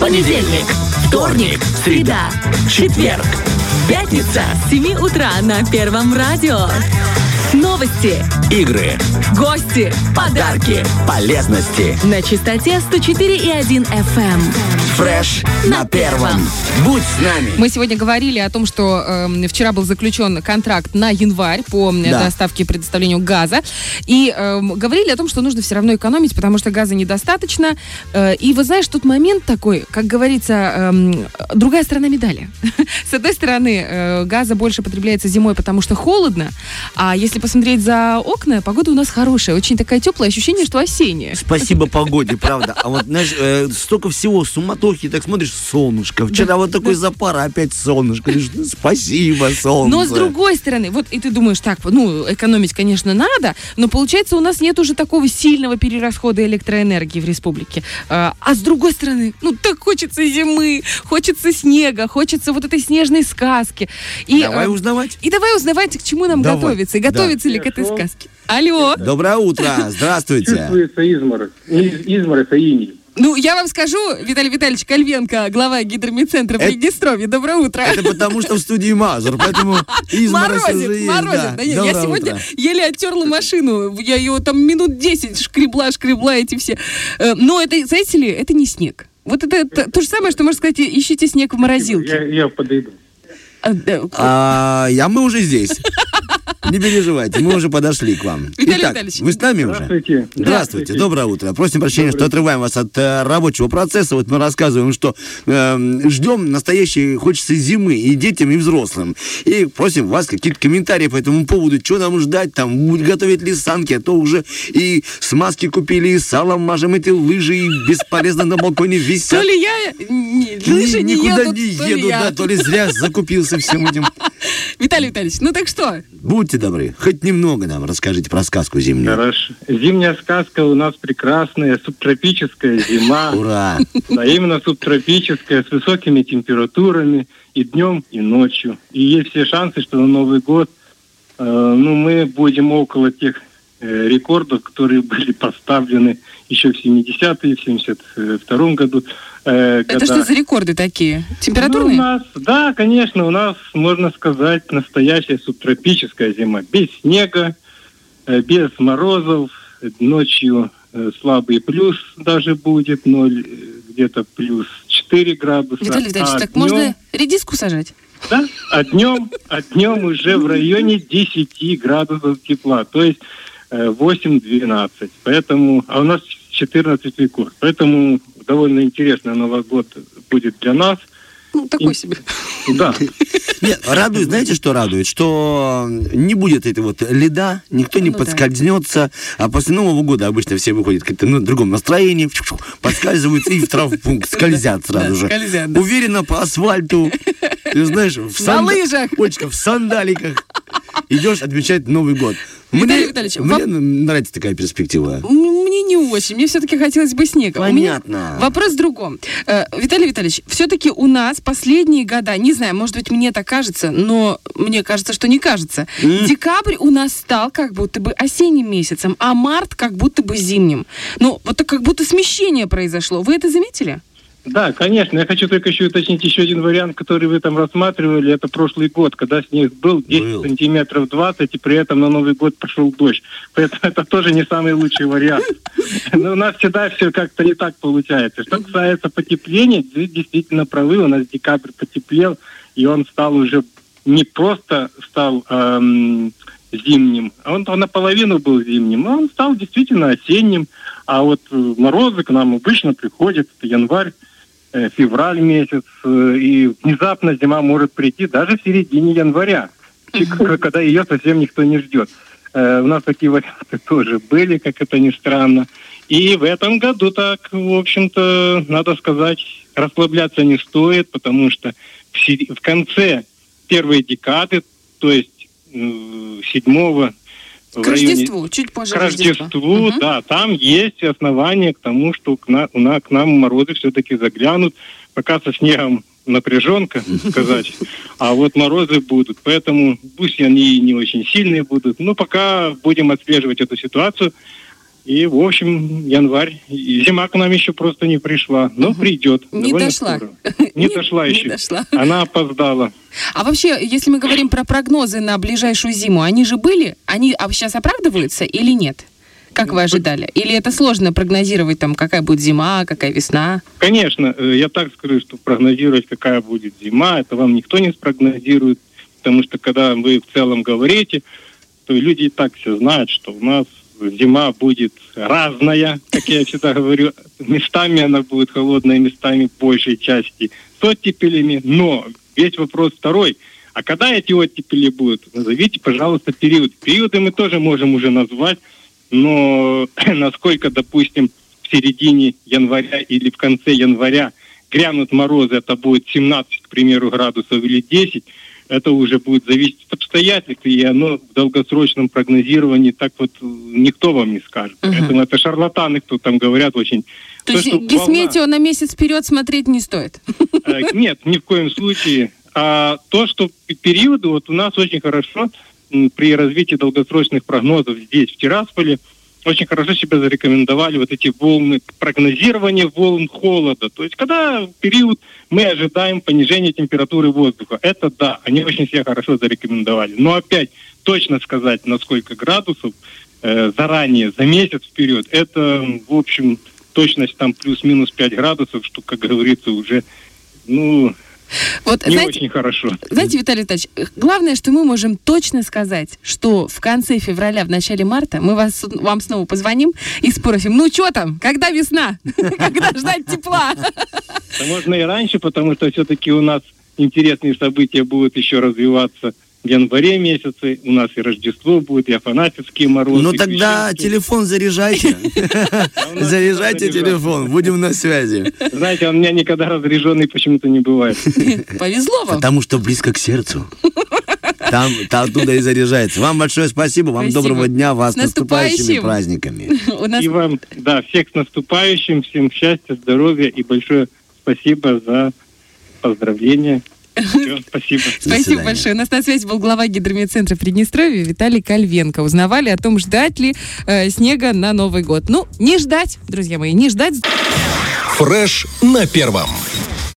Понедельник, вторник, среда, четверг, пятница. С 7 утра на Первом радио. Новости, Игры, гости подарки, полезности. на частоте 104,1 FM. Фреш на первом. Будь с нами. Мы сегодня говорили о том, что эм, вчера был заключен контракт на январь по м, Да. доставке и предоставлению газа. И эм, говорили о том, что нужно все равно экономить, потому что газа недостаточно. Э, и вы знаешь, тут момент такой, как говорится, эм, другая сторона медали. С одной стороны, э, газа больше потребляется зимой, потому что холодно. А если посмотреть за окна, погода у нас хорошая, очень такая теплая, ощущение, что осенняя. Спасибо погоде, правда. А вот, знаешь, э, столько всего, суматохи, так смотришь, солнышко. Вчера вот такой запар, а опять солнышко. Ну, Спасибо, солнце. Но с другой стороны, вот и ты думаешь, так, ну, экономить, конечно, надо, но получается у нас нет уже такого сильного перерасхода электроэнергии в республике. А, а с другой стороны, ну, так хочется зимы, хочется снега, хочется вот этой снежной сказки. И, Давай э, узнавать. и давай узнавать, к чему нам Давай. готовиться, и Да. готовиться ли к этой сказке. Алло. Доброе утро, здравствуйте. Чувствуется изморозь. Из- Изморозь, а иней. Ну, я вам скажу, Виталий Витальевич Кальвенко, глава гидромедцентра в Приднестровье. Доброе утро. Это потому, что в студии Мазур, поэтому изморозь уже Морозит, есть, морозит. да. Да нет, я сегодня утро. еле оттерла машину. Я ее там минут 10 шкребла, шкребла эти все. Э, Но это, знаете ли, это не снег. Вот это, это то же самое, что можно сказать, ищите снег в Я, морозилке. я подойду. А, да. А, я, мы уже здесь. Не переживайте, мы уже подошли к вам. Виталий Итак, Витальевич. вы с нами уже? Здравствуйте. Здравствуйте, доброе утро. Просим прощения, что отрываем вас от э, рабочего процесса. Вот мы рассказываем, что э, ждем настоящей, хочется зимы и детям, и взрослым. И просим вас какие-то комментарии по этому поводу, что нам ждать, там, будут готовить ли санки, а то уже и смазки купили, и салом мажем эти лыжи, и бесполезно на балконе висят. То ли я... Лыжи не Никуда едут, не то ли едут, я. да, то ли зря закупился всем этим. Виталий Витальевич, ну так что? Будьте добры, хоть немного нам расскажите про сказку зимнюю. Хорошо. Зимняя сказка у нас прекрасная, субтропическая зима. Ура! Да, именно субтропическая, с высокими температурами и днем, и ночью. И есть все шансы, что на Новый год э, ну, мы будем около тех рекордов, которые были поставлены еще в 70-е, в 72 году. э, Это что за рекорды такие? Ну, у Температурные? нас, да, конечно, у нас, можно сказать, настоящая субтропическая зима. Без снега, э, без морозов, э, ночью э, слабый плюс даже будет, ноль, э, где-то плюс 4 градуса. Виталий Витальевич, а так днем- можно редиску сажать? Да, а днем, а днем уже в районе 10 градусов тепла, то есть э, 8-12. Поэтому, а у нас 14 рекорд. Поэтому довольно интересный Новый год будет для нас. Ну, такой себе. Да. Нет, радует, знаете, что радует? Что не будет этой вот льда, никто не Ну да. подскользнется, а после Нового года обычно все выходят как-то на другом настроении, подскальзываются и в травмпункт скользят сразу же. скользят, да. Уверенно по асфальту, ты знаешь, в, На санда- лыжах. Олечка, в сандаликах. Идешь отмечать Новый год. Виталий Мне, Витальевич, мне вам- нравится такая перспектива. Мне не очень. Мне все-таки хотелось бы снега. У меня Понятно. Вопрос в другом. Э, Виталий Витальевич, все-таки у нас последние года, не знаю, может быть, мне так кажется, но мне кажется, что не кажется. Декабрь у нас стал как будто бы осенним месяцем, а март как будто бы зимним. Ну, вот так как будто смещение произошло. Вы это заметили? Да, конечно. Я хочу только еще уточнить еще один вариант, который вы там рассматривали. Это прошлый год, когда снег был 10 Был. сантиметров 20, и при этом на Новый год пошел дождь. Поэтому это тоже не самый лучший вариант. Но у нас всегда все как-то не так получается. Что касается потепления, вы действительно правы. У нас декабрь потеплел, и он стал уже не просто стал эм, зимним, а он наполовину был зимним, а он стал действительно осенним. А вот э, морозы к нам обычно приходят, это январь, февраль месяц, э, и внезапно зима может прийти даже в середине января, когда ее совсем никто не ждет. Э, У нас такие варианты тоже были, как это ни странно. И в этом году так, в общем-то, надо сказать, расслабляться не стоит, потому что в, конце первой декады, то есть э, седьмого в К районе- Рождеству, чуть позже к Рождеству, Мгм. да, там есть основания к тому, что к, на- на- к нам морозы все-таки заглянут. Пока со снегом напряженка, сказать, а вот морозы будут. Поэтому пусть они не очень сильные будут, но пока будем отслеживать эту ситуацию. И, в общем, январь, и зима к нам еще просто не пришла, но придет. Не дошла. скоро. Не, Не- дошла не еще. дошла. Она опоздала. А вообще, если мы говорим про прогнозы на ближайшую зиму, они же были? Они а сейчас оправдываются или нет? Как вы ожидали? Или это сложно прогнозировать, там, какая будет зима, какая весна? Конечно, э, я так скажу, что прогнозировать, какая будет зима, это вам никто не спрогнозирует, потому что когда вы в целом говорите, то люди и так все знают, что у нас зима будет разная, как я всегда говорю, местами она будет холодная, местами большей части с оттепелями, но весь вопрос второй, а когда эти оттепели будут? Назовите, пожалуйста, период. Периоды мы тоже можем уже назвать, но насколько, допустим, в середине января или в конце января грянут морозы, это будет 17, к примеру, градусов или 10, это уже будет зависеть от обстоятельств, и оно в долгосрочном прогнозировании так вот э, никто вам не скажет. Мгм. Поэтому это шарлатаны, кто там говорят очень... То То, есть что гисметео на месяц вперед смотреть не стоит? Э, Нет, ни в коем случае. А то, что периоды, вот у нас очень хорошо при развитии долгосрочных прогнозов здесь, в Тирасполе, очень хорошо себя зарекомендовали вот эти волны, прогнозирование волн холода. То есть, когда в период мы ожидаем понижения температуры воздуха. Это да, они очень себя хорошо зарекомендовали. Но опять точно сказать, на сколько градусов э, заранее, за месяц вперед, это, в общем, точность там плюс-минус 5 градусов, что, как говорится, уже, ну, Вот, не знаете, очень хорошо. Знаете, Виталий Витальевич, главное, что мы можем точно сказать, что в конце февраля, в начале марта мы вас, вам снова позвоним и спросим, ну что там, когда весна? Когда ждать тепла? Можно и раньше, потому что все-таки у нас интересные события будут еще развиваться в январе месяце. У нас и Рождество будет, и Афанасьевские морозы. Ну тогда Крещенские. телефон заряжайте. Заряжайте телефон, будем на связи. Знаете, он у меня никогда разряженный почему-то не бывает. Повезло вам. Потому что близко к сердцу. Там, там оттуда и заряжается. Вам большое спасибо, вам Спасибо. доброго дня, вас С наступающими наступающим. праздниками. У нас И вам, да, всех с наступающим, всем счастья, здоровья и большое спасибо за поздравления. Всё, спасибо. Спасибо большое. У нас на связи был глава гидромедцентра Приднестровья Виталий Кальвенко. Узнавали о том, ждать ли э, снега на Новый год. Ну, не ждать, друзья мои, не ждать. Фреш на первом.